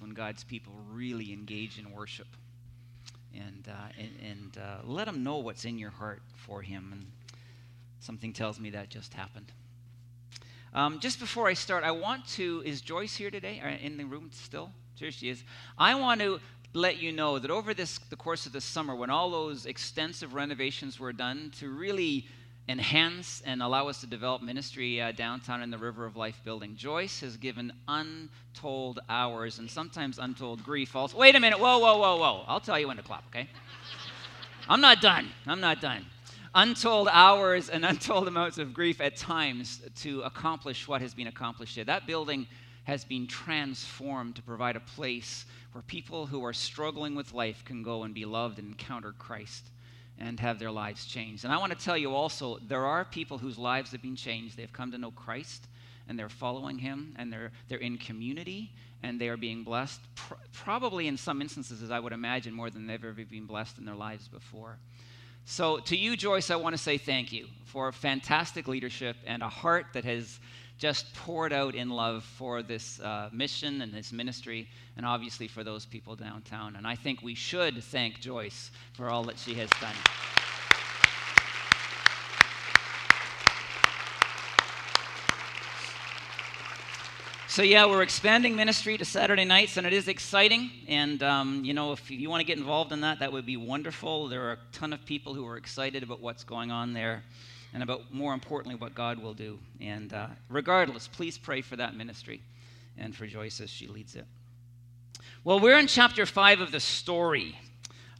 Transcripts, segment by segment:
when God's people really engage in worship and, uh, and, and uh, let Him know what's in your heart for Him. And something tells me that just happened. Um, just before I start, I want to. Is Joyce here today? In the room still? Here she is. I want to let you know that over this the course of the summer, when all those extensive renovations were done to really enhance and allow us to develop ministry uh, downtown in the River of Life building. Joyce has given untold hours and sometimes untold grief. Also, wait a minute, whoa, whoa, whoa, whoa. I'll tell you when to clap, okay? I'm not done. I'm not done. Untold hours and untold amounts of grief at times to accomplish what has been accomplished here. That building has been transformed to provide a place where people who are struggling with life can go and be loved and encounter Christ and have their lives changed. And I want to tell you also, there are people whose lives have been changed. They've come to know Christ and they're following him and they're, they're in community and they are being blessed, pr- probably in some instances, as I would imagine, more than they've ever been blessed in their lives before. So, to you, Joyce, I want to say thank you for fantastic leadership and a heart that has just poured out in love for this uh, mission and this ministry, and obviously for those people downtown. And I think we should thank Joyce for all that she has done. So, yeah, we're expanding ministry to Saturday nights, and it is exciting. And, um, you know, if you want to get involved in that, that would be wonderful. There are a ton of people who are excited about what's going on there and about, more importantly, what God will do. And uh, regardless, please pray for that ministry and for Joyce as she leads it. Well, we're in chapter 5 of the story.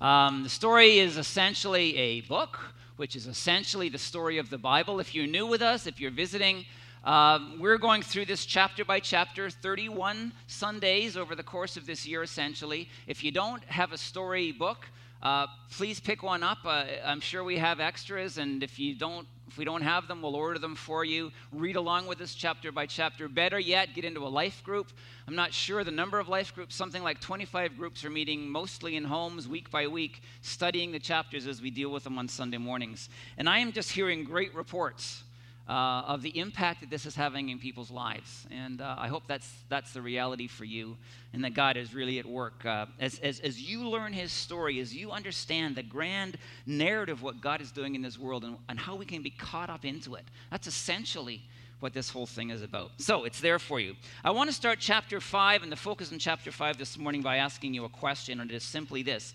Um, the story is essentially a book, which is essentially the story of the Bible. If you're new with us, if you're visiting, um, we're going through this chapter by chapter, 31 Sundays over the course of this year, essentially. If you don't have a story book, uh, please pick one up. Uh, I'm sure we have extras, and if you don't if we don't have them, we'll order them for you. Read along with us chapter by chapter. Better yet, get into a life group. I'm not sure the number of life groups, something like 25 groups are meeting mostly in homes week by week, studying the chapters as we deal with them on Sunday mornings. And I am just hearing great reports uh, of the impact that this is having in people's lives. And uh, I hope that's, that's the reality for you and that God is really at work. Uh, as, as, as you learn His story, as you understand the grand narrative of what God is doing in this world and, and how we can be caught up into it, that's essentially what this whole thing is about. So it's there for you. I want to start chapter 5 and the focus in chapter 5 this morning by asking you a question, and it is simply this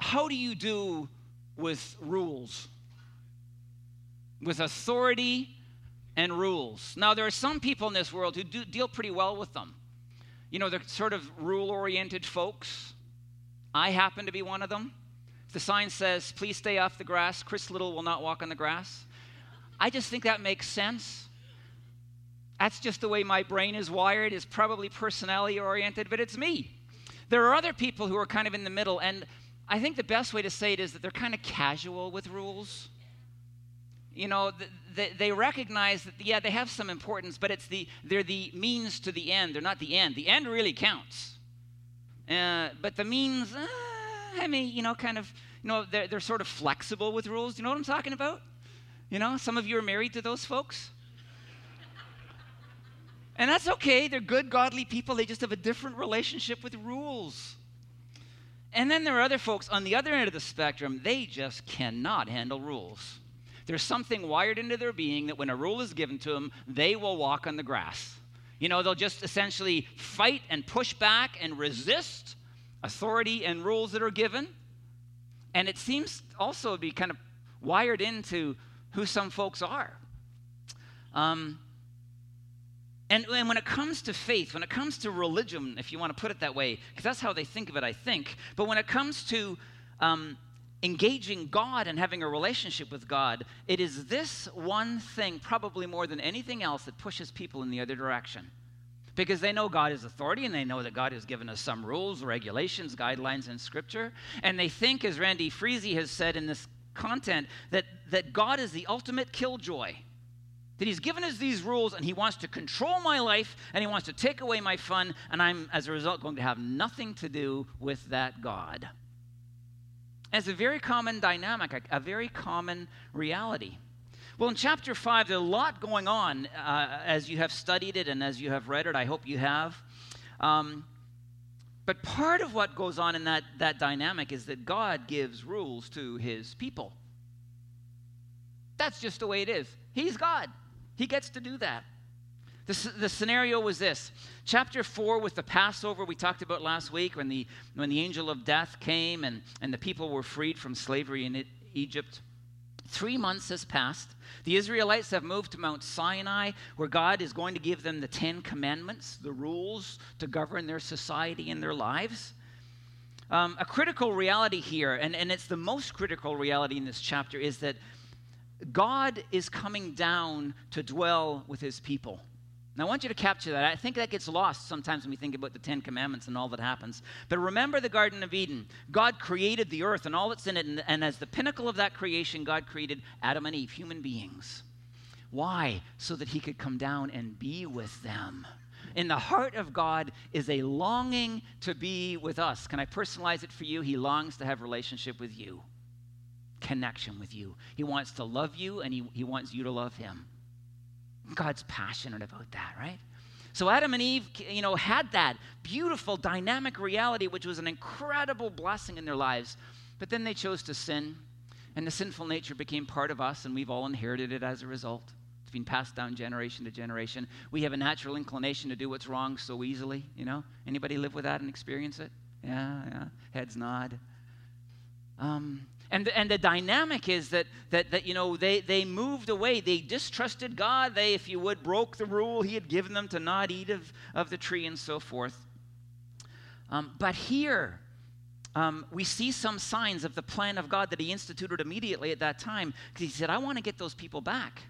How do you do with rules? With authority and rules. Now, there are some people in this world who do deal pretty well with them. You know, they're sort of rule oriented folks. I happen to be one of them. If the sign says, please stay off the grass, Chris Little will not walk on the grass, I just think that makes sense. That's just the way my brain is wired, is probably personality oriented, but it's me. There are other people who are kind of in the middle, and I think the best way to say it is that they're kind of casual with rules you know, they, they recognize that, yeah, they have some importance, but it's the, they're the means to the end. They're not the end. The end really counts. Uh, but the means, uh, I mean, you know, kind of, you know, they're, they're sort of flexible with rules. You know what I'm talking about? You know, some of you are married to those folks. And that's okay. They're good, godly people. They just have a different relationship with rules. And then there are other folks on the other end of the spectrum, they just cannot handle rules. There's something wired into their being that when a rule is given to them, they will walk on the grass. You know, they'll just essentially fight and push back and resist authority and rules that are given. And it seems also to be kind of wired into who some folks are. Um, and, and, when it comes to faith, when it comes to religion, if you want to put it that way, because that's how they think of it, I think, but when it comes to um, engaging God and having a relationship with God, it is this one thing, probably more than anything else, that pushes people in the other direction. Because they know God is authority and they know that God has given us some rules, regulations, guidelines in Scripture. And they think, as Randy Frazee has said in this content, that, that God is the ultimate killjoy. That He's given us these rules and He wants to control my life and He wants to take away my fun, and I'm, as a result, going to have nothing to do with that God. It's a very common dynamic, a, a very common reality. Well, in chapter 5, there's a lot going on uh, as you have studied it and as you have read it. I hope you have. Um, but part of what goes on in that, that dynamic is that God gives rules to his people. That's just the way it is. He's God, he gets to do that. The, the scenario was this chapter 4 with the passover we talked about last week when the, when the angel of death came and, and the people were freed from slavery in egypt Three months has passed. The Israelites have moved to Mount Sinai, where God is going to give them the Ten Commandments, the rules to govern their society and their lives. Um, a critical reality here, and, and it's the most critical reality in this chapter, is that God is coming down to dwell with his people. Now, I want you to capture that. I think that gets lost sometimes when we think about the Ten Commandments and all that happens. But remember the Garden of Eden. God created the earth and all that's in it. And, and as the pinnacle of that creation, God created Adam and Eve, human beings. Why? So that he could come down and be with them. In the heart of God is a longing to be with us. Can I personalize it for you? He longs to have relationship with you, connection with you. He wants to love you, and he, he wants you to love him. God's passionate about that, right? So Adam and Eve, you know, had that beautiful dynamic reality which was an incredible blessing in their lives. But then they chose to sin, and the sinful nature became part of us and we've all inherited it as a result. It's been passed down generation to generation. We have a natural inclination to do what's wrong so easily, you know? Anybody live with that and experience it? Yeah, yeah. Heads nod. Um, and the, and the dynamic is that, that, that you know, they, they moved away. They distrusted God. They, if you would, broke the rule He had given them to not eat of, of the tree and so forth. Um, but here, um, we see some signs of the plan of God that He instituted immediately at that time. Because He said, I want to get those people back.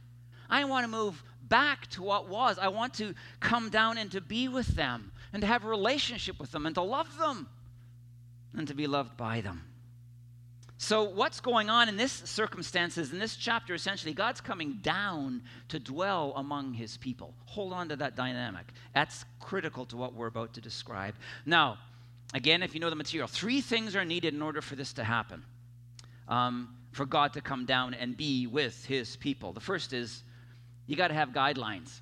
I want to move back to what was. I want to come down and to be with them and to have a relationship with them and to love them and to be loved by them. So, what's going on in this circumstances, in this chapter, essentially, God's coming down to dwell among his people. Hold on to that dynamic. That's critical to what we're about to describe. Now, again, if you know the material, three things are needed in order for this to happen um, for God to come down and be with his people. The first is you got to have guidelines.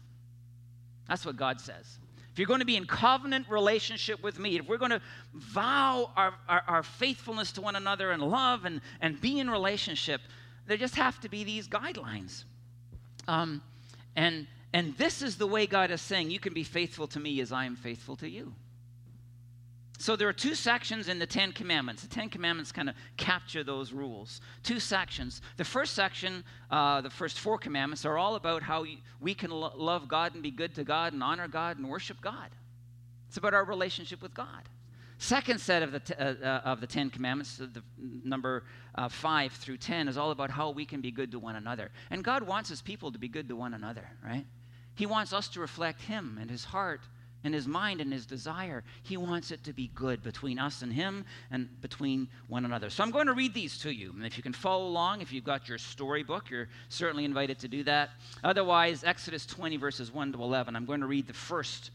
That's what God says if you're going to be in covenant relationship with me, if we're going to vow our, our, our, faithfulness to one another and love and, and be in relationship, there just have to be these guidelines. Um, and, and this is the way God is saying, You can be faithful to me as I am faithful to you. So there are two sections in the Ten Commandments. The Ten Commandments kind of capture those rules. Two sections. The first section, uh, the first four commandments, are all about how we can lo- love God and be good to God and honor God and worship God. It's about our relationship with God. Second set of the, t- uh, uh, of the Ten Commandments, the number uh, five through ten, is all about how we can be good to one another. And God wants His people to be good to one another, right? He wants us to reflect Him and His heart and his mind and his desire. He wants it to be good between us and him and between one another. So I'm going to read these to you. And if you can follow along, if you've got your storybook, you're certainly invited to do that. Otherwise, Exodus 20, verses 1 to 11, I'm going to read the first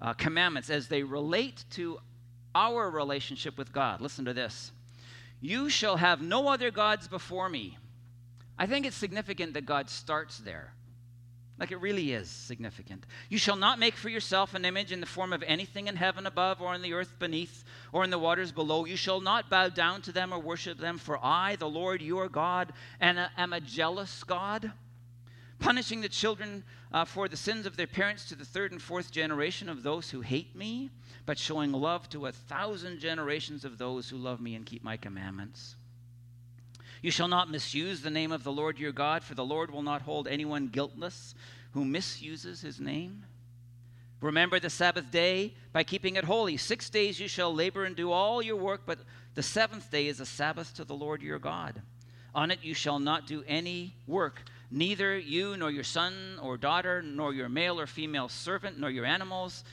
uh, commandments as they relate to our relationship with God. Listen to this You shall have no other gods before me. I think it's significant that God starts there. Like it really is significant. You shall not make for yourself an image in the form of anything in heaven above, or in the earth beneath, or in the waters below. You shall not bow down to them or worship them, for I, the Lord your God, and am a jealous God, punishing the children uh, for the sins of their parents to the third and fourth generation of those who hate me, but showing love to a thousand generations of those who love me and keep my commandments. You shall not misuse the name of the Lord your God, for the Lord will not hold anyone guiltless who misuses his name. Remember the Sabbath day by keeping it holy. Six days you shall labor and do all your work, but the seventh day is a Sabbath to the Lord your God. On it you shall not do any work, neither you nor your son or daughter, nor your male or female servant, nor your animals,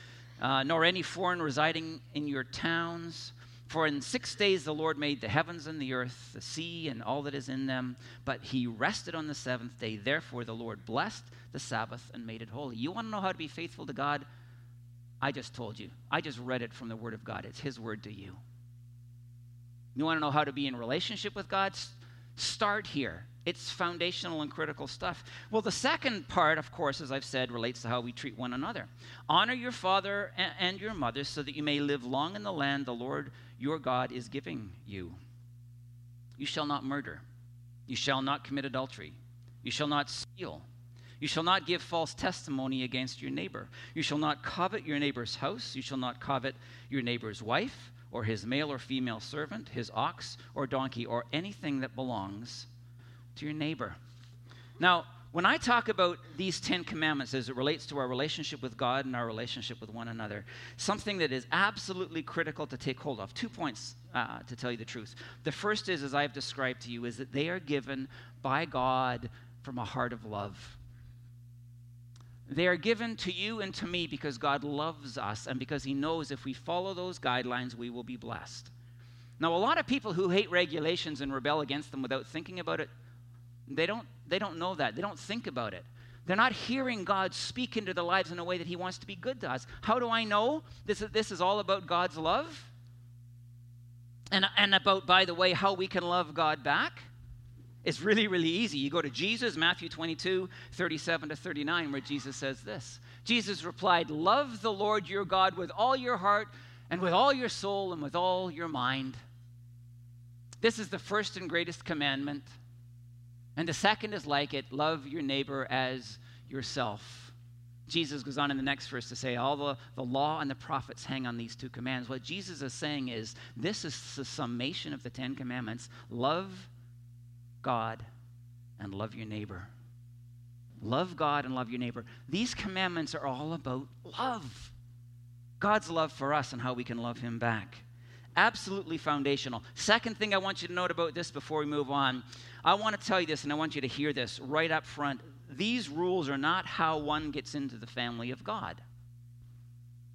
uh, nor any foreign residing in your towns for in six days the Lord made the heavens and the earth, the sea, and all that is in them, but he rested on the seventh day. Therefore, the Lord blessed the Sabbath and made it holy. You want to know how to be faithful to God? I just told you. I just read it from the Word of God. It's His Word to you. You want to know how to be in relationship with God? Start here. It's foundational and critical stuff. Well, the second part, of course, as I've said, relates to how we treat one another. Honor your father and your mother so that you may live long in the land the Lord your God is giving you. You shall not murder. You shall not commit adultery. You shall not steal. You shall not give false testimony against your neighbor. You shall not covet your neighbor's house. You shall not covet your neighbor's wife, or his male or female servant, his ox or donkey, or anything that belongs to your neighbor. Now, when I talk about these Ten Commandments as it relates to our relationship with God and our relationship with one another, something that is absolutely critical to take hold of. Two points uh, to tell you the truth. The first is, as I've described to you, is that they are given by God from a heart of love. They are given to you and to me because God loves us and because He knows if we follow those guidelines, we will be blessed. Now, a lot of people who hate regulations and rebel against them without thinking about it they don't, they don't know that. They don't think about it. They're not hearing God speak into their lives in a way that He wants to be good to us. How do I know this is, this is all about God's love? And, and about, by the way, how we can love God back? It's really, really easy. You go to Jesus, Matthew 22, 37 to 39, where Jesus says this Jesus replied, Love the Lord your God with all your heart, and with all your soul, and with all your mind. This is the first and greatest commandment. And the second is like it love your neighbor as yourself. Jesus goes on in the next verse to say, All the, the law and the prophets hang on these two commands. What Jesus is saying is, this is the summation of the Ten Commandments love God and love your neighbor. Love God and love your neighbor. These commandments are all about love. God's love for us and how we can love Him back. Absolutely foundational. Second thing I want you to note about this before we move on I want to tell you this, and I want you to hear this right up front. These rules are not how one gets into the family of God.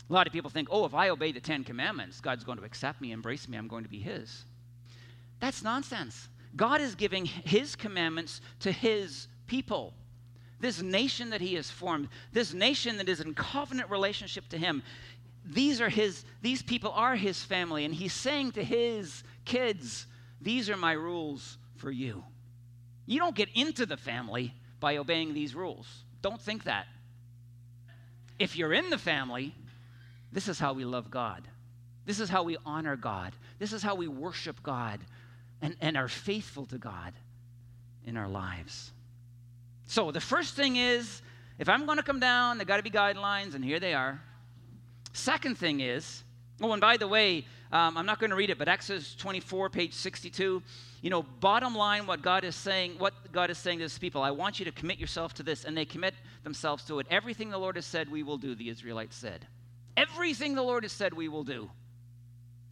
A lot of people think, oh, if I obey the Ten Commandments, God's going to accept me, embrace me, I'm going to be His. That's nonsense. God is giving His commandments to His people. This nation that He has formed, this nation that is in covenant relationship to Him, these are His, these people are His family, and He's saying to His kids, These are my rules for you. You don't get into the family by obeying these rules. Don't think that. If you're in the family, this is how we love God. This is how we honor God. This is how we worship God and, and are faithful to God in our lives. So, the first thing is if I'm going to come down, there got to be guidelines, and here they are. Second thing is, oh, and by the way, um, I'm not going to read it, but Exodus 24, page 62. You know, bottom line, what God is saying, what God is saying to his people, I want you to commit yourself to this, and they commit themselves to it. Everything the Lord has said, we will do, the Israelites said. Everything the Lord has said, we will do.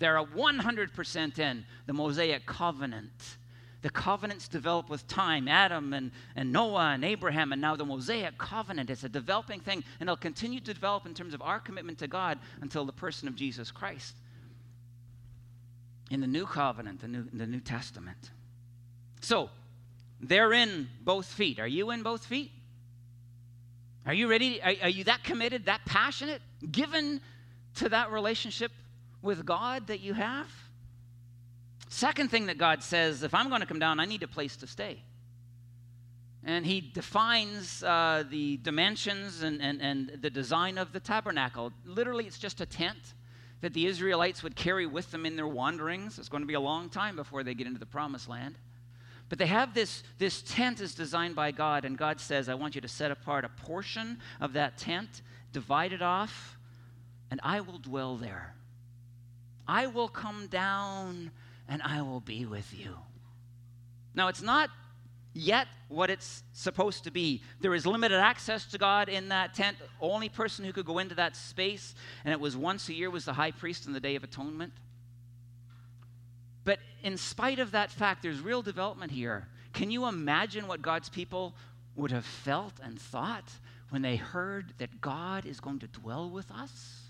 They're 100% in the Mosaic covenant. The covenants develop with time Adam and, and Noah and Abraham, and now the Mosaic covenant. It's a developing thing, and it'll continue to develop in terms of our commitment to God until the person of Jesus Christ in the new covenant, the new, the new Testament. So, they're in both feet. Are you in both feet? Are you ready? Are, are you that committed, that passionate, given to that relationship with God that you have? Second thing that God says if I'm going to come down, I need a place to stay. And he defines uh, the dimensions and, and, and the design of the tabernacle. Literally, it's just a tent that the Israelites would carry with them in their wanderings. It's going to be a long time before they get into the promised land. But they have this, this tent is designed by God, and God says, I want you to set apart a portion of that tent, divide it off, and I will dwell there. I will come down and I will be with you. Now, it's not yet what it's supposed to be. There is limited access to God in that tent. Only person who could go into that space, and it was once a year, was the high priest in the Day of Atonement. But in spite of that fact, there's real development here. Can you imagine what God's people would have felt and thought when they heard that God is going to dwell with us?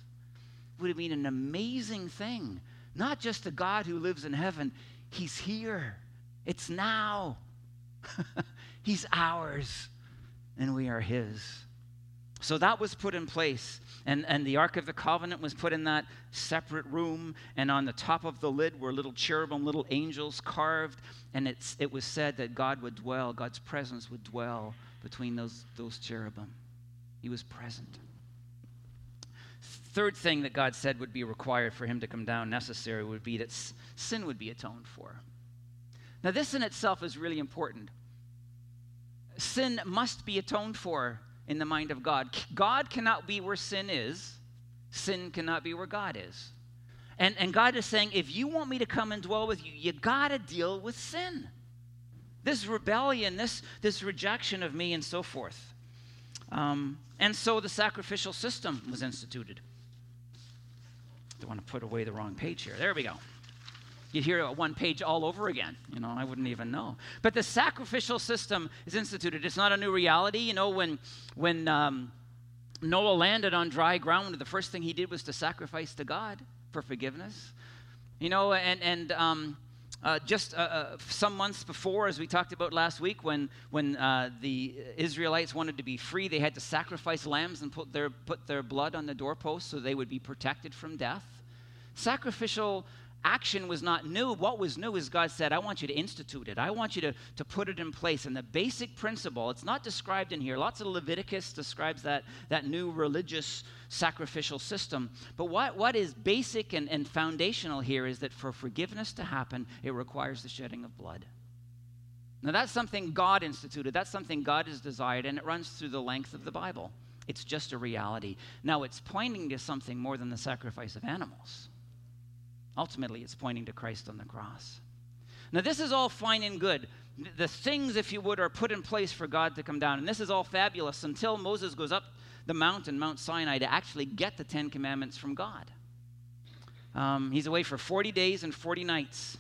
Would have been an amazing thing. Not just the God who lives in heaven, He's here. It's now. He's ours, and we are His. So that was put in place. And, and the Ark of the Covenant was put in that separate room. And on the top of the lid were little cherubim, little angels carved. And it's, it was said that God would dwell, God's presence would dwell between those, those cherubim. He was present. Third thing that God said would be required for him to come down, necessary, would be that sin would be atoned for. Now, this in itself is really important. Sin must be atoned for in the mind of God. God cannot be where sin is, sin cannot be where God is. And, and God is saying, if you want me to come and dwell with you, you got to deal with sin. This rebellion, this, this rejection of me, and so forth. Um, and so the sacrificial system was instituted. Don't want to put away the wrong page here. There we go. You'd hear one page all over again. You know, I wouldn't even know. But the sacrificial system is instituted. It's not a new reality. You know, when when um, Noah landed on dry ground, the first thing he did was to sacrifice to God for forgiveness. You know, and and um, uh, just uh, uh, some months before, as we talked about last week, when when uh, the Israelites wanted to be free, they had to sacrifice lambs and put their put their blood on the doorpost so they would be protected from death. Sacrificial action was not new. What was new is God said, I want you to institute it. I want you to, to put it in place. And the basic principle, it's not described in here. Lots of Leviticus describes that, that new religious sacrificial system. But what, what is basic and, and foundational here is that for forgiveness to happen, it requires the shedding of blood. Now, that's something God instituted. That's something God has desired, and it runs through the length of the Bible. It's just a reality. Now, it's pointing to something more than the sacrifice of animals. Ultimately, it's pointing to Christ on the cross. Now, this is all fine and good. The things, if you would, are put in place for God to come down. And this is all fabulous until Moses goes up the mountain, Mount Sinai, to actually get the Ten Commandments from God. Um, he's away for 40 days and 40 nights.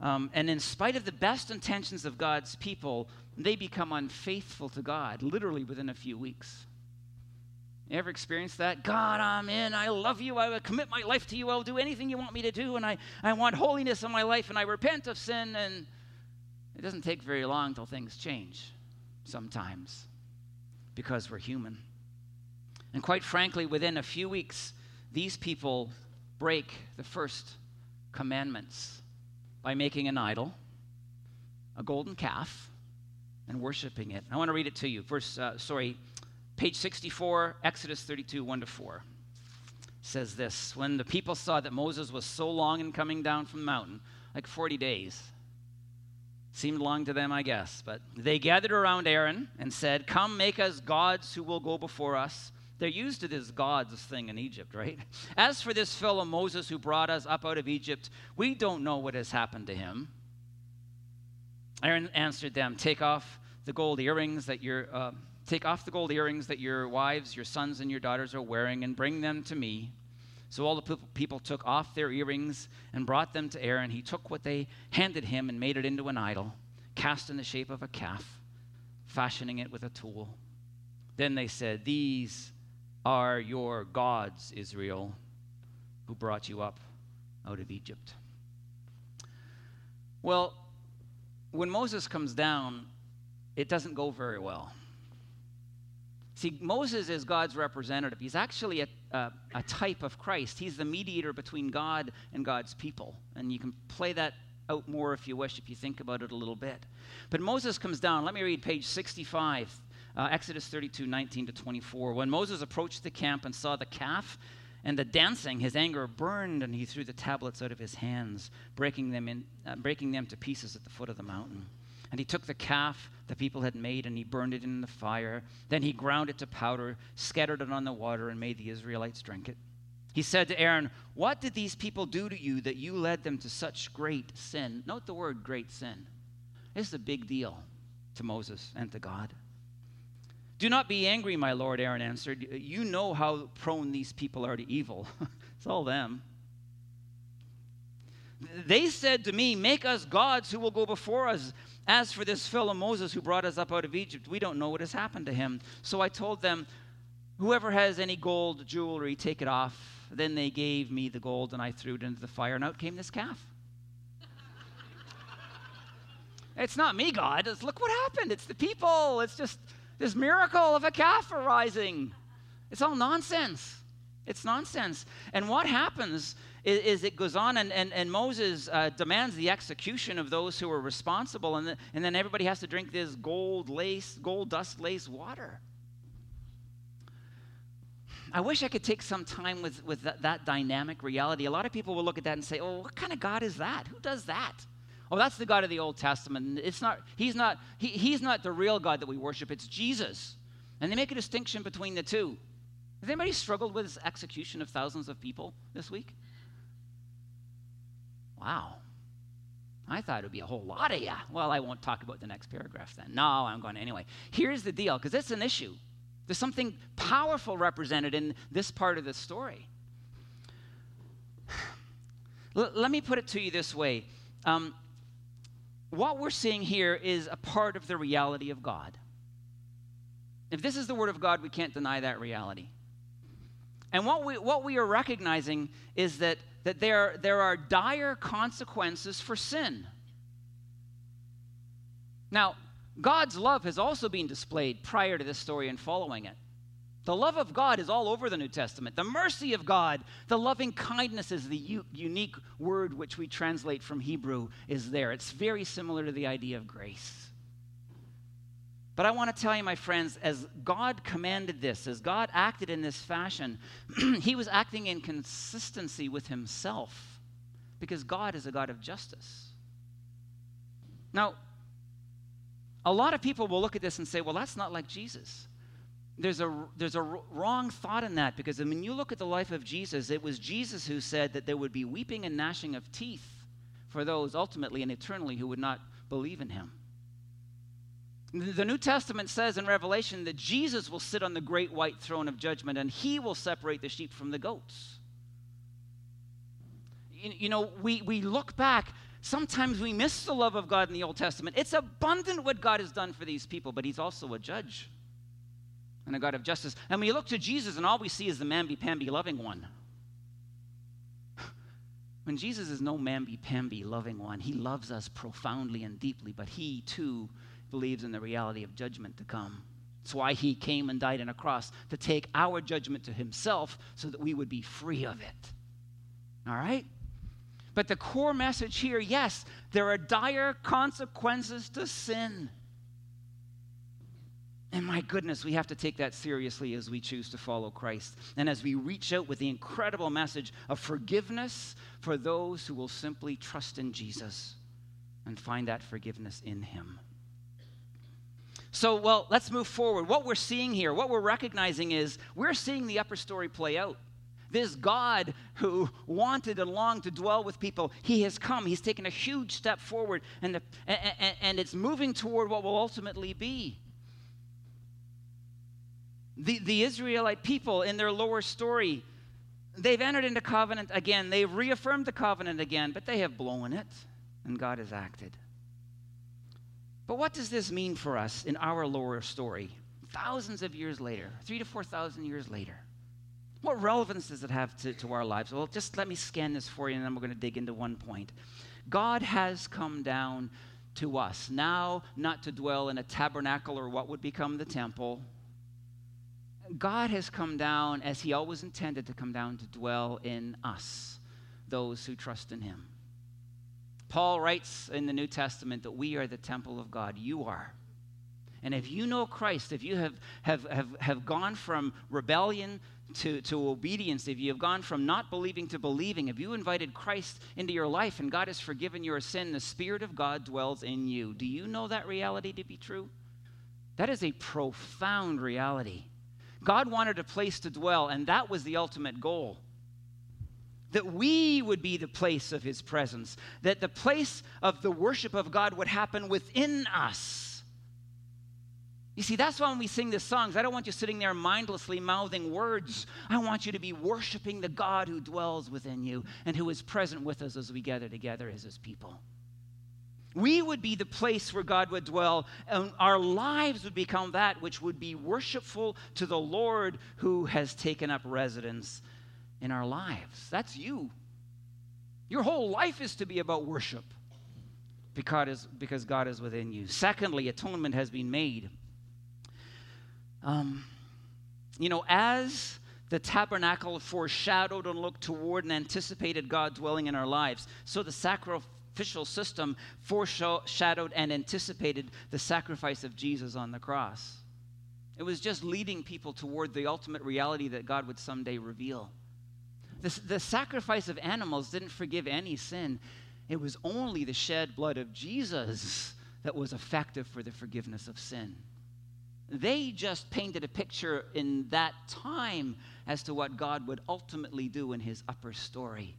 Um, and in spite of the best intentions of God's people, they become unfaithful to God literally within a few weeks. You ever experienced that? God, I'm in. I love you. I will commit my life to you. I'll do anything you want me to do. And I, I want holiness in my life. And I repent of sin. And it doesn't take very long till things change sometimes because we're human. And quite frankly, within a few weeks, these people break the first commandments by making an idol, a golden calf, and worshiping it. I want to read it to you. Verse, uh, sorry, Page 64, Exodus 32, 1 to 4 says this When the people saw that Moses was so long in coming down from the mountain, like 40 days, seemed long to them, I guess, but they gathered around Aaron and said, Come, make us gods who will go before us. They're used to this gods thing in Egypt, right? As for this fellow Moses who brought us up out of Egypt, we don't know what has happened to him. Aaron answered them, Take off the gold earrings that you're. Uh, Take off the gold earrings that your wives, your sons, and your daughters are wearing and bring them to me. So all the people took off their earrings and brought them to Aaron. He took what they handed him and made it into an idol, cast in the shape of a calf, fashioning it with a tool. Then they said, These are your gods, Israel, who brought you up out of Egypt. Well, when Moses comes down, it doesn't go very well. See, Moses is God's representative. He's actually a, a, a, type of Christ. He's the mediator between God and God's people. And you can play that out more if you wish, if you think about it a little bit. But Moses comes down. Let me read page 65, uh, Exodus 32, 19 to 24. When Moses approached the camp and saw the calf and the dancing, his anger burned, and he threw the tablets out of his hands, breaking them, in, uh, breaking them to pieces at the foot of the mountain. And he took the calf the people had made and he burned it in the fire. Then he ground it to powder, scattered it on the water, and made the Israelites drink it. He said to Aaron, What did these people do to you that you led them to such great sin? Note the word great sin. This is a big deal to Moses and to God. Do not be angry, my Lord, Aaron answered. You know how prone these people are to evil. it's all them. They said to me, Make us gods who will go before us. As for this fellow Moses who brought us up out of Egypt, we don't know what has happened to him. So I told them, Whoever has any gold jewelry, take it off. Then they gave me the gold, and I threw it into the fire, and out came this calf. it's not me, God. It's, look what happened. It's the people. It's just, this miracle of a calf arising. It's all nonsense. It's nonsense. And what happens is, is it goes on, and, and, and Moses uh, demands the execution of those who are responsible, and, the, and then everybody has to drink this gold lace, gold dust lace water. I wish I could take some time with, with that, that, dynamic reality. A lot of people will look at that and say, oh, what kind of God is that? Who does that? Oh, that's the God of the Old Testament. It's not, he's, not, he, he's not the real God that we worship, it's Jesus. And they make a distinction between the two. Has anybody struggled with this execution of thousands of people this week? Wow. I thought it would be a whole lot of you. Well, I won't talk about the next paragraph then. No, I'm going to anyway. Here's the deal, because it's an issue. There's something powerful represented in this part of the story. L- let me put it to you this way. Um, what we're seeing here is a part of the reality of God. If this is the Word of God, we can't deny that reality. And what we, what we are recognizing is that, that there, there are dire consequences for sin. Now, God's love has also been displayed prior to this story and following it. The love of God is all over the New Testament. The mercy of God, the loving kindness is the u- unique word which we translate from Hebrew, is there. It's very similar to the idea of grace. But I want to tell you, my friends, as God commanded this, as God acted in this fashion, he was acting in consistency with himself because God is a God of justice. Now, a lot of people will look at this and say, well, that's not like Jesus. There's a, there's a wrong thought in that because when you look at the life of Jesus, it was Jesus who said that there would be weeping and gnashing of teeth for those ultimately and eternally who would not believe in him. The New Testament says in Revelation that Jesus will sit on the great white throne of judgment and he will separate the sheep from the goats. You, know, we, we look back, sometimes we miss the love of God in the Old Testament. It's abundant what God has done for these people, but he's also a judge and a God of justice. And we look to Jesus and all we see is the mamby-pamby loving one. When Jesus is no mamby-pamby loving one, he loves us profoundly and deeply, but he too believes in the reality of judgment to come. That's why he came and died on a cross to take our judgment to himself so that we would be free of it. All right? But the core message here yes, there are dire consequences to sin. And my goodness, we have to take that seriously as we choose to follow Christ and as we reach out with the incredible message of forgiveness for those who will simply trust in Jesus and find that forgiveness in Him. So, well, let's move forward. What we're seeing here, what we're recognizing is we're seeing the upper story play out. This God who wanted and longed to dwell with people, he has come. He's taken a huge step forward, and, the, and, and it's moving toward what will ultimately be. The, the Israelite people in their lower story, they've entered into covenant again. They've reaffirmed the covenant again, but they have blown it, and God has acted. But what does this mean for us in our lower story? Thousands of years later, three to 4,000 years later. What relevance does it have to, to our lives? Well, just let me scan this for you, and then we're going to dig into one point. God has come down to us, now not to dwell in a tabernacle or what would become the temple. God has come down as He always intended to come down to dwell in us, those who trust in Him. Paul writes in the New Testament that we are the temple of God. You are. And if you know Christ, if you have, have, have, have gone from rebellion to, to obedience, if you have gone from not believing to believing, if you invited Christ into your life and God has forgiven your sin, the Spirit of God dwells in you. Do you know that reality to be true? That is a profound reality. God wanted a place to dwell, and that was the ultimate goal that we would be the place of his presence, that the place of the worship of God would happen within us. You see, that's why when we sing the songs, I don't want you sitting there mindlessly mouthing words. I want you to be worshiping the God who dwells within you and who is present with us as we gather together as his people. We would be the place where God would dwell, and our lives would become that which would be worshipful to the Lord who has taken up residence in our lives. That's you. Your whole life is to be about worship because, because God is within you. Secondly, atonement has been made. Um, you know, as the tabernacle foreshadowed and looked toward and anticipated God dwelling in our lives, so the sacrificial system foreshadowed and anticipated the sacrifice of Jesus on the cross. It was just leading people toward the ultimate reality that God would someday reveal. The, the sacrifice of animals didn't forgive any sin, it was only the shed blood of Jesus that was effective for the forgiveness of sin. They just painted a picture in that time as to what God would ultimately do in his upper story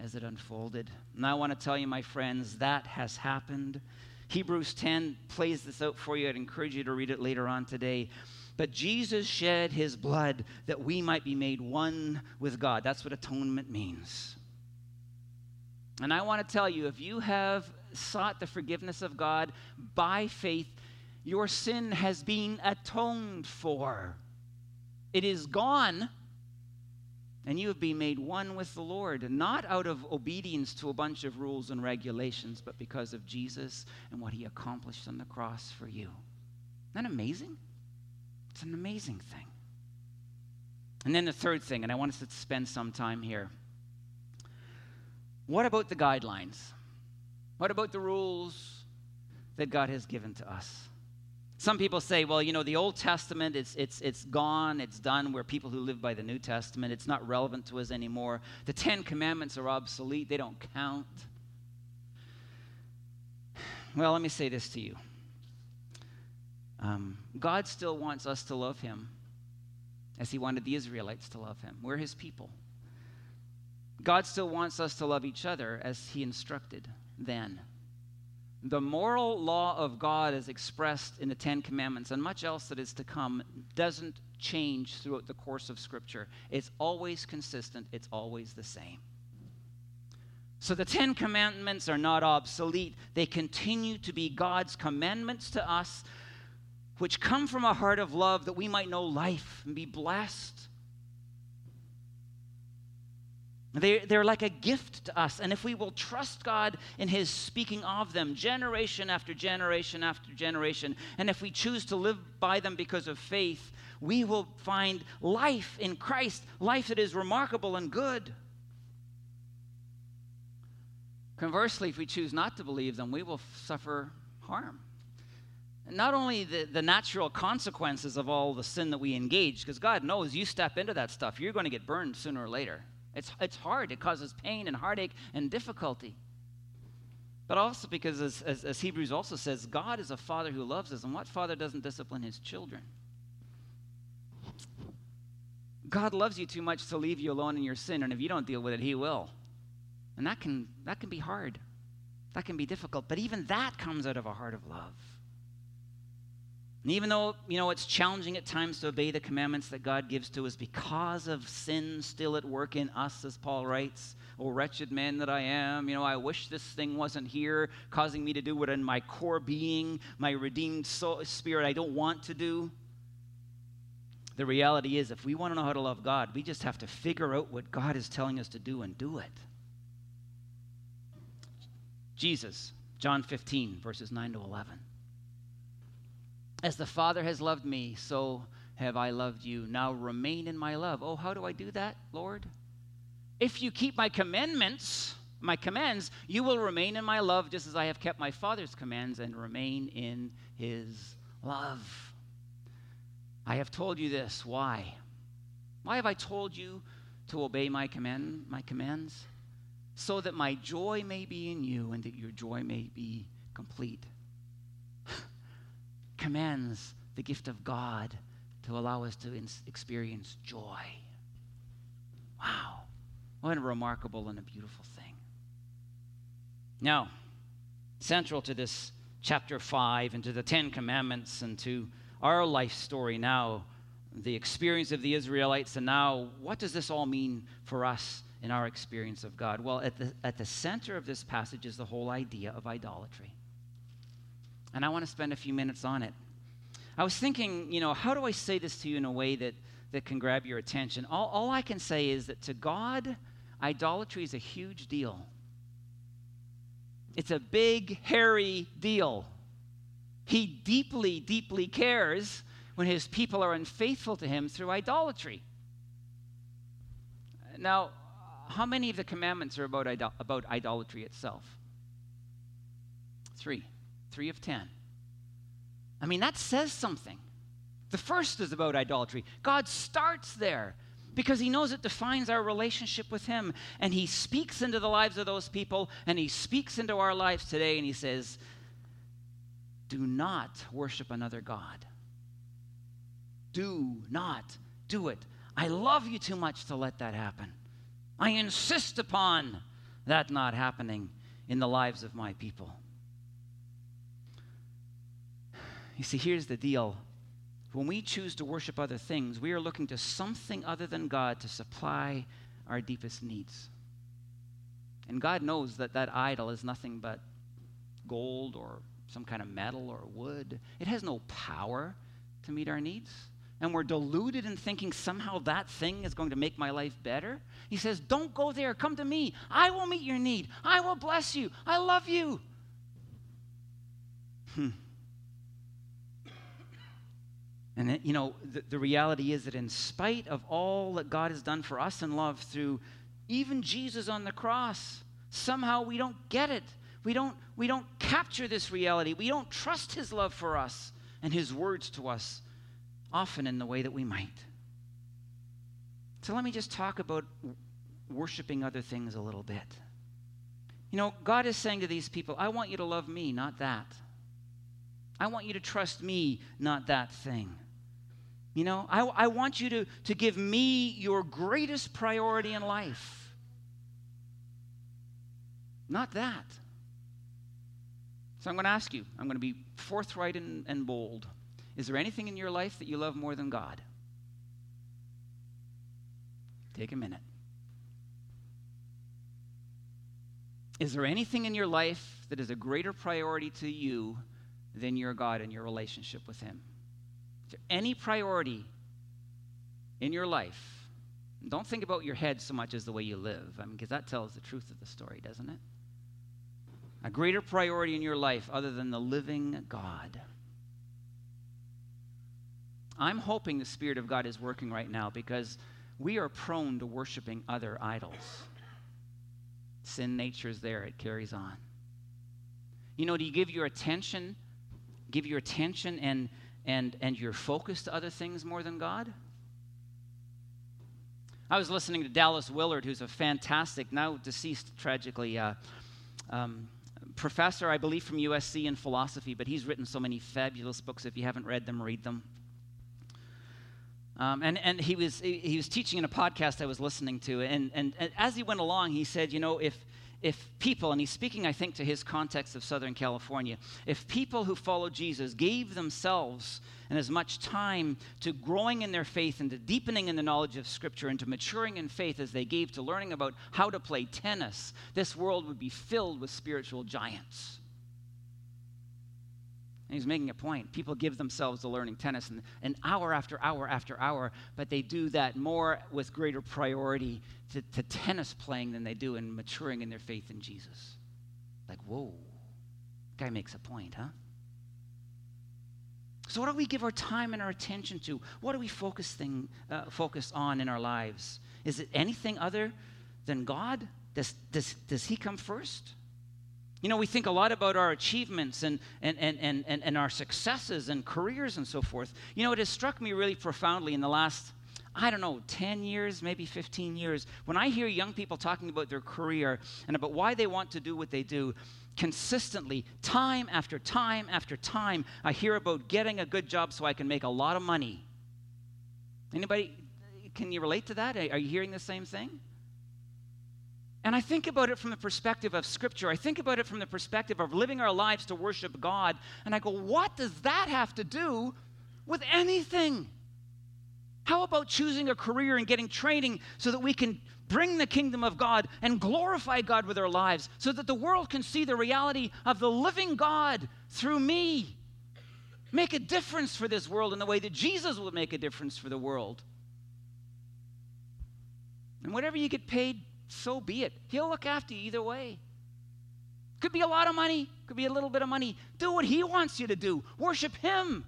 as it unfolded. And I want to tell you, my friends, that has happened. Hebrews 10 plays this out for you. I'd encourage you to read it later on today. But Jesus shed his blood that we might be made one with God. That's what atonement means. And I want to tell you if you have sought the forgiveness of God by faith, your sin has been atoned for. It is gone, and you have been made one with the Lord, not out of obedience to a bunch of rules and regulations, but because of Jesus and what he accomplished on the cross for you. Isn't that amazing? It's an amazing thing. And then the third thing, and I want us to spend some time here. What about the guidelines? What about the rules that God has given to us? Some people say, well, you know, the Old Testament, it's, it's, it's gone, it's done. We're people who live by the New Testament. It's not relevant to us anymore. The Ten Commandments are obsolete, they don't count. Well, let me say this to you um, God still wants us to love Him as He wanted the Israelites to love Him. We're His people. God still wants us to love each other as He instructed then. The moral law of God is expressed in the Ten Commandments, and much else that is to come doesn't change throughout the course of Scripture. It's always consistent, it's always the same. So the Ten Commandments are not obsolete, they continue to be God's commandments to us, which come from a heart of love that we might know life and be blessed They, they're like a gift to us. And if we will trust God in His speaking of them generation after generation after generation, and if we choose to live by them because of faith, we will find life in Christ, life that is remarkable and good. Conversely, if we choose not to believe them, we will suffer harm. Not only the, the natural consequences of all the sin that we engage, because God knows you step into that stuff, you're going to get burned sooner or later. It's, it's hard. It causes pain and heartache and difficulty. But also because, as, as, as, Hebrews also says, God is a father who loves us. And what father doesn't discipline his children? God loves you too much to leave you alone in your sin. And if you don't deal with it, he will. And that can, that can be hard. That can be difficult. But even that comes out of a heart of love. And even though, you know, it's challenging at times to obey the commandments that God gives to us because of sin still at work in us, as Paul writes, Oh, wretched man that I am, you know, I wish this thing wasn't here, causing me to do what in my core being, my redeemed soul, spirit, I don't want to do. The reality is, if we want to know how to love God, we just have to figure out what God is telling us to do and do it. Jesus, John 15, verses 9 to 11. As the Father has loved me, so have I loved you. Now remain in my love. Oh, how do I do that, Lord? If you keep my commandments, my commands, you will remain in my love just as I have kept my Father's commands and remain in his love. I have told you this. Why? Why have I told you to obey my command, my commands? So that my joy may be in you and that your joy may be complete commands the gift of God to allow us to experience joy. Wow. What a remarkable and a beautiful thing. Now, central to this chapter 5 and to the Ten Commandments and to our life story now, the experience of the Israelites, and now what does this all mean for us in our experience of God? Well, at the, at the center of this passage is the whole idea of idolatry. And I want to spend a few minutes on it. I was thinking, you know, how do I say this to you in a way that, that can grab your attention? All, all I can say is that to God, idolatry is a huge deal. It's a big, hairy deal. He deeply, deeply cares when his people are unfaithful to him through idolatry. Now, how many of the commandments are about, idol- about idolatry itself? Three. Three of ten. I mean, that says something. The first is about idolatry. God starts there because he knows it defines our relationship with him. And he speaks into the lives of those people, and he speaks into our lives today, and he says, Do not worship another God. Do not do it. I love you too much to let that happen. I insist upon that not happening in the lives of my people. You see, here's the deal. When we choose to worship other things, we are looking to something other than God to supply our deepest needs. And God knows that that idol is nothing but gold or some kind of metal or wood. It has no power to meet our needs. And we're deluded in thinking somehow that thing is going to make my life better. He says, Don't go there. Come to me. I will meet your need. I will bless you. I love you. Hmm. And, you know, the, the reality is that in spite of all that God has done for us in love through even Jesus on the cross, somehow we don't get it. We don't, we don't capture this reality. We don't trust his love for us and his words to us, often in the way that we might. So let me just talk about worshiping other things a little bit. You know, God is saying to these people, I want you to love me, not that. I want you to trust me, not that thing. You know, I, I want you to, to give me your greatest priority in life. Not that. So I'm going to ask you, I'm going to be forthright and, and bold. Is there anything in your life that you love more than God? Take a minute. Is there anything in your life that is a greater priority to you than your God and your relationship with Him? To any priority in your life, don't think about your head so much as the way you live. I mean, because that tells the truth of the story, doesn't it? A greater priority in your life other than the living God. I'm hoping the Spirit of God is working right now because we are prone to worshiping other idols. Sin nature is there, it carries on. You know, do you give your attention, give your attention and and, and you're focused to other things more than God? I was listening to Dallas Willard, who's a fantastic, now deceased tragically, uh, um, professor, I believe, from USC in philosophy, but he's written so many fabulous books. If you haven't read them, read them. Um, and and he, was, he was teaching in a podcast I was listening to, and, and, and as he went along, he said, You know, if, if people, and he's speaking, I think, to his context of Southern California, if people who follow Jesus gave themselves and as much time to growing in their faith and to deepening in the knowledge of Scripture and to maturing in faith as they gave to learning about how to play tennis, this world would be filled with spiritual giants. And he's making a point. People give themselves to learning tennis and, and hour after hour after hour, but they do that more with greater priority to, to tennis playing than they do in maturing in their faith in Jesus. Like, whoa, guy makes a point, huh? So, what do we give our time and our attention to? What do we focus, thing, uh, focus on in our lives? Is it anything other than God? Does, does, does He come first? You know, we think a lot about our achievements and, and, and, and, and, and our successes and careers and so forth. You know, it has struck me really profoundly in the last, I don't know, 10 years, maybe 15 years, when I hear young people talking about their career and about why they want to do what they do, consistently, time after time after time, I hear about getting a good job so I can make a lot of money. Anybody, can you relate to that? Are you hearing the same thing? And I think about it from the perspective of Scripture. I think about it from the perspective of living our lives to worship God. And I go, what does that have to do with anything? How about choosing a career and getting training so that we can bring the kingdom of God and glorify God with our lives so that the world can see the reality of the living God through me? Make a difference for this world in the way that Jesus would make a difference for the world. And whatever you get paid so be it. He'll look after you either way. Could be a lot of money, could be a little bit of money. Do what He wants you to do, worship Him.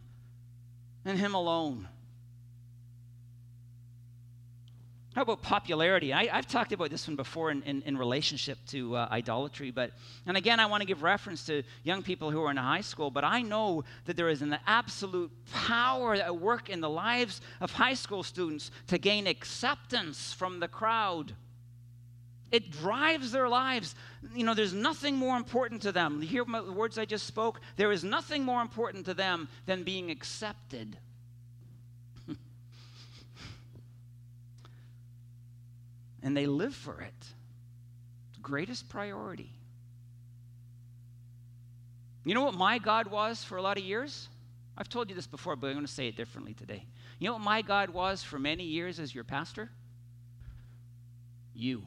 and Him alone. How about popularity? I, have talked about this one before in, in, in relationship to uh, idolatry, but, and again, I want to give reference to young people who are in high school, but I know that there is an absolute power at work in the lives of high school students to gain acceptance from the crowd. It drives their lives. You know, there's nothing more important to them. You hear the words I just spoke? There is nothing more important to them than being accepted. and they live for it. Greatest priority. You know what my God was for a lot of years? I've told you this before, but I'm going to say it differently today. You know what my God was for many years as your pastor? You.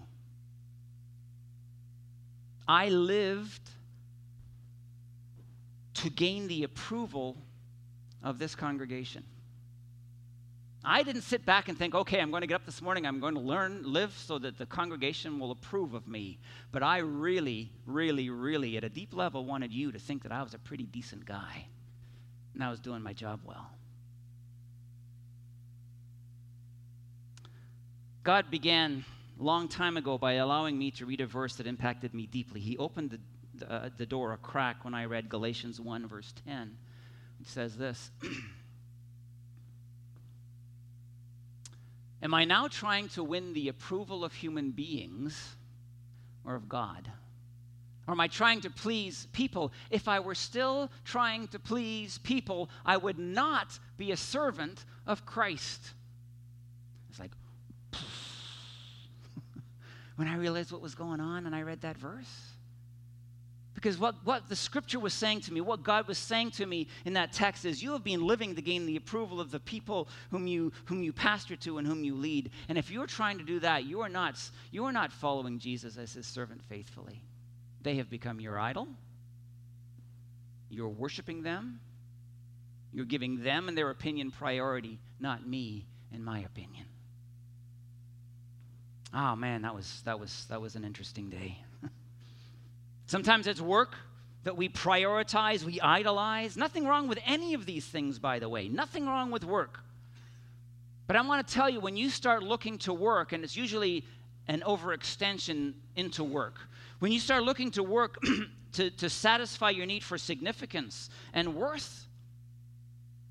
I lived to gain the approval of this congregation. I didn't sit back and think, okay, I'm going to get up this morning, I'm going to learn, live so that the congregation will approve of me. But I really, really, really, at a deep level, wanted you to think that I was a pretty decent guy and I was doing my job well. God began long time ago by allowing me to read a verse that impacted me deeply. He opened the, the, uh, door a crack when I read Galatians 1, verse 10. It says this Am I now trying to win the approval of human beings or of God? Or am I trying to please people? If I were still trying to please people, I would not be a servant of Christ. It's like, when I realized what was going on and I read that verse. Because what, what the scripture was saying to me, what God was saying to me in that text is, you have been living to gain the approval of the people whom you, whom you pastor to and whom you lead. And if you're trying to do that, you are, not, you are not following Jesus as his servant faithfully. They have become your idol. You're worshiping them. You're giving them and their opinion priority, not me and my opinion. Oh man, that was that was that was an interesting day. Sometimes it's work that we prioritize, we idolize. Nothing wrong with any of these things, by the way. Nothing wrong with work. But I want to tell you when you start looking to work, and it's usually an overextension into work, when you start looking to work to, to satisfy your need for significance and worth,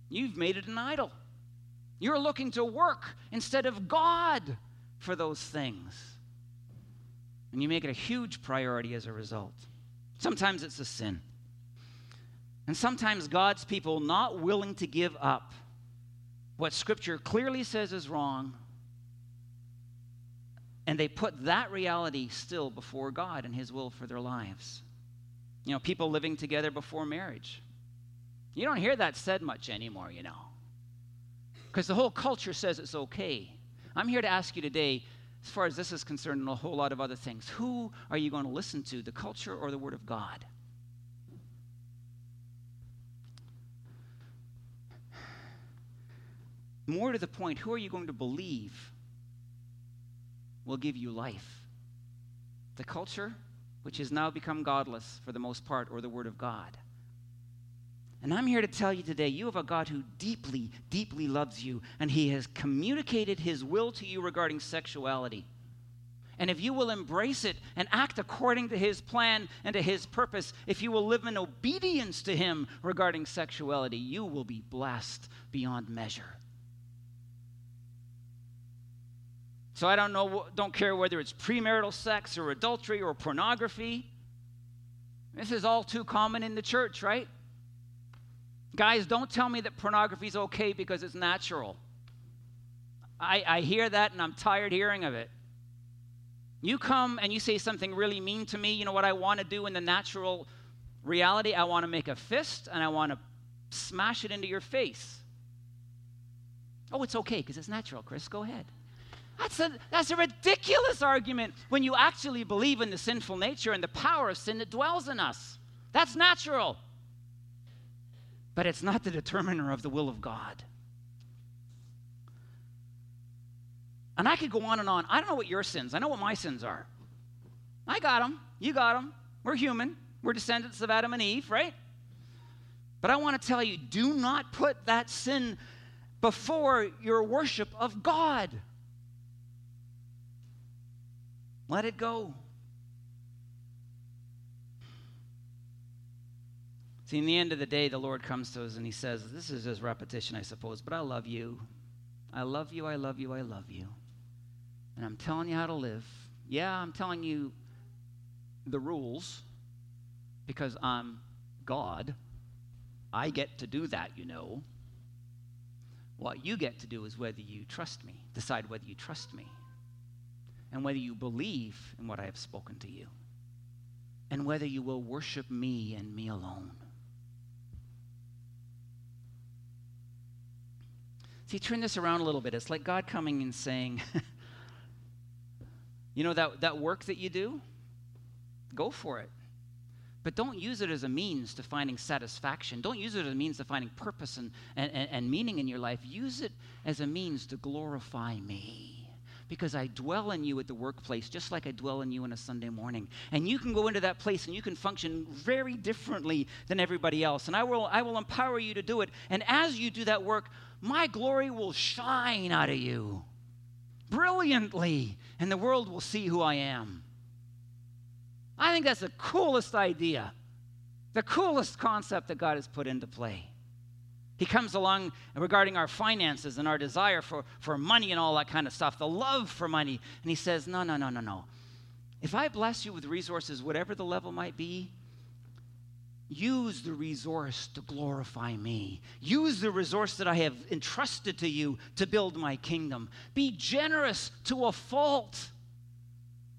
you've made it an idol. You're looking to work instead of God for those things. And you make it a huge priority as a result. Sometimes it's a sin. And sometimes God's people not willing to give up what Scripture clearly says is wrong, and they put that reality still before God and His will for their lives. You know, people living together before marriage. You don't hear that said much anymore, you know, because the whole culture says it's okay. I'm here to ask you today as far as this is concerned, and a whole lot of other things. Who are you going to listen to, the culture or the Word of God? More to the point, who are you going to believe will give you life? The culture, which has now become godless for the most part, or the Word of God? And I'm here to tell you today you have a God who deeply, deeply loves you, and He has communicated His will to you regarding sexuality. And if you will embrace it and act according to His plan and to His purpose, if you will live in obedience to Him regarding sexuality, you will be blessed beyond measure. So I don't know, don't care whether it's premarital sex or adultery or pornography. This is all too common in the church, right? Guys, don't tell me that pornography is okay because it's natural. I, I hear that and I'm tired hearing of it. You come and you say something really mean to me. You know what I want to do in the natural reality? I want to make a fist and I want to smash it into your face. Oh, it's okay because it's natural, Chris. Go ahead. That's a, that's a ridiculous argument when you actually believe in the sinful nature and the power of sin that dwells in us. That's natural but it's not the determiner of the will of God. And I could go on and on. I don't know what your sins. I know what my sins are. I got them. You got them. We're human. We're descendants of Adam and Eve, right? But I want to tell you do not put that sin before your worship of God. Let it go. See, in the end of the day, the Lord comes to us and He says, This is just repetition, I suppose, but I love you. I love you, I love you, I love you. And I'm telling you how to live. Yeah, I'm telling you the rules because I'm God. I get to do that, you know. What you get to do is whether you trust me, decide whether you trust me, and whether you believe in what I have spoken to you, and whether you will worship me and me alone. See, turn this around a little bit. It's like God coming and saying, You know, that, that work that you do, go for it. But don't use it as a means to finding satisfaction. Don't use it as a means to finding purpose and, and, and meaning in your life. Use it as a means to glorify me. Because I dwell in you at the workplace, just like I dwell in you on a Sunday morning. And you can go into that place and you can function very differently than everybody else. And I will, I will empower you to do it. And as you do that work, my glory will shine out of you brilliantly, and the world will see who I am. I think that's the coolest idea, the coolest concept that God has put into play. He comes along regarding our finances and our desire for, for money and all that kind of stuff, the love for money. And he says, No, no, no, no, no. If I bless you with resources, whatever the level might be, use the resource to glorify me. Use the resource that I have entrusted to you to build my kingdom. Be generous to a fault.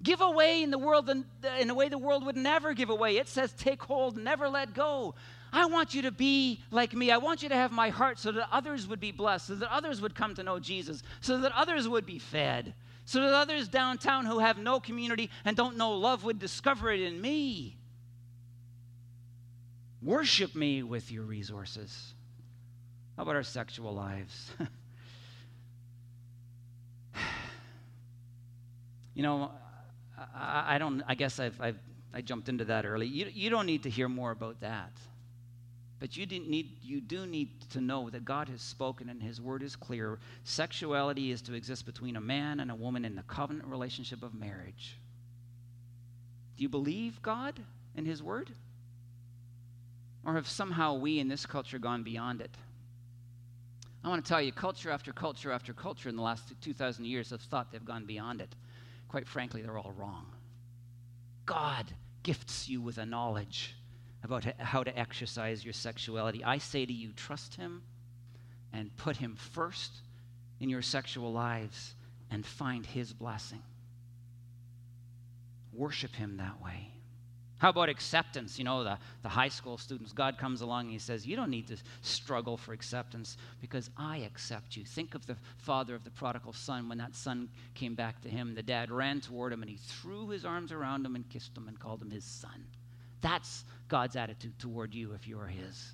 Give away in the world in a way the world would never give away. It says, take hold, never let go. I want you to be like me. I want you to have my heart so that others would be blessed, so that others would come to know Jesus, so that others would be fed, so that others downtown who have no community and don't know love would discover it in me. Worship me with your resources. How about our sexual lives? you know, I, I, don't. I guess I've, I've I jumped into that early. You, you don't need to hear more about that, but you need. You do need to know that God has spoken and His word is clear. Sexuality is to exist between a man and a woman in the covenant relationship of marriage. Do you believe God and His word? Or have somehow we in this culture gone beyond it? I want to tell you, culture after culture after culture in the last 2,000 years have thought they've gone beyond it. Quite frankly, they're all wrong. God gifts you with a knowledge about how to exercise your sexuality. I say to you, trust Him and put Him first in your sexual lives and find His blessing. Worship Him that way. How about acceptance? You know, the, the high school students, God comes along and He says, You don't need to struggle for acceptance because I accept you. Think of the father of the prodigal son when that son came back to him. The dad ran toward him and he threw his arms around him and kissed him and called him his son. That's God's attitude toward you if you're His.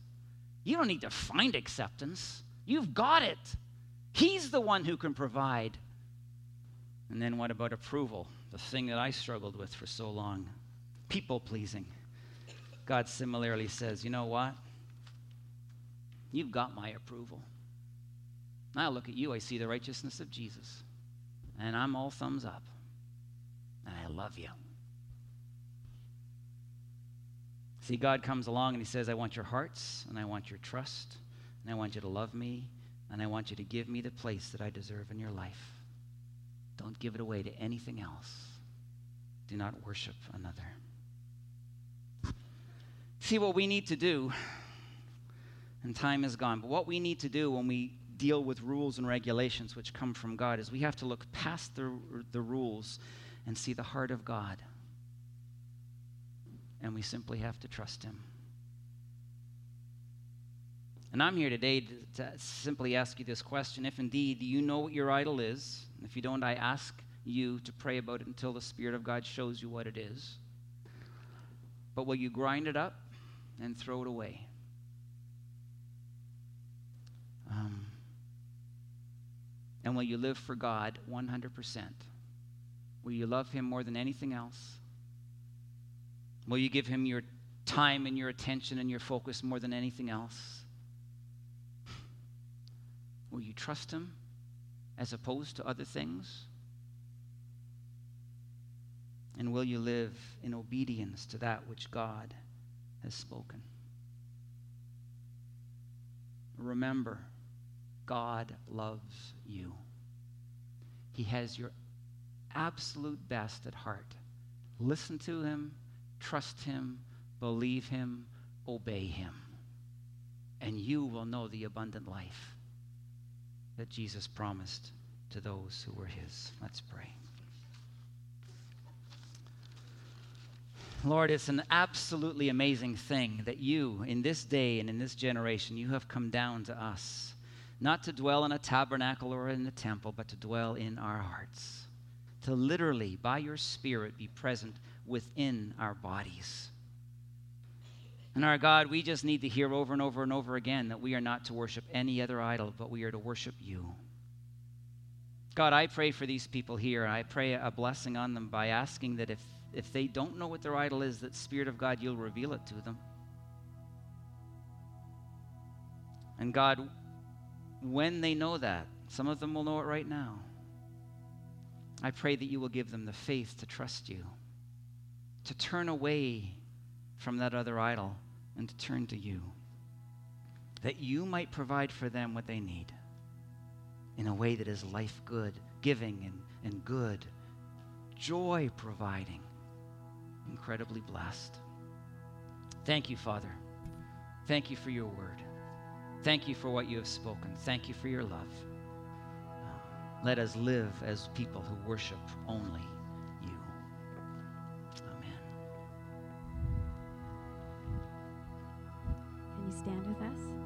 You don't need to find acceptance, you've got it. He's the one who can provide. And then what about approval? The thing that I struggled with for so long people pleasing. God similarly says, You know what? You've got my approval. I look at you, I see the righteousness of Jesus, and I'm all thumbs up. And I love you. See, God comes along and He says, I want your hearts, and I want your trust, and I want you to love me, and I want you to give me the place that I deserve in your life. Don't give it away to anything else. Do not worship another. See, what we need to do, and time is gone, but what we need to do when we deal with rules and regulations which come from God is we have to look past the, the rules and see the heart of God. And we simply have to trust Him. And I'm here today to, to, simply ask you this question. If indeed you know what your idol is, if you don't, I ask you to pray about it until the Spirit of God shows you what it is. But will you grind it up? and throw it away. Um, and will you live for God 100%? Will you love Him more than anything else? Will you give Him your time and your attention and your focus more than anything else? Will you trust Him as opposed to other things? And will you live in obedience to that which God has spoken? Remember, God loves you. He has your absolute best at heart. Listen to Him, trust Him, believe Him, obey Him. And you will know the abundant life that Jesus promised to those who were His. Let's pray. Lord, it's an absolutely amazing thing that you, in this day and in this generation, you have come down to us, not to dwell in a tabernacle or in a temple, but to dwell in our hearts, to literally, by your Spirit, be present within our bodies. And our God, we just need to hear over and over and over again that we are not to worship any other idol, but we are to worship you. God, I pray for these people here. I pray a blessing on them by asking that if if they don't know what their idol is, that Spirit of God, you'll reveal it to them. And God, when they know that, some of them will know it right now. I pray that you will give them the faith to trust you, to turn away from that other idol and to turn to you, that you might provide for them what they need in a way that is life good, giving and, and good, joy providing incredibly blessed. Thank you, Father. Thank you for your word. Thank you for what you have spoken. Thank you for your love. Let us live as people who worship only you stand with us?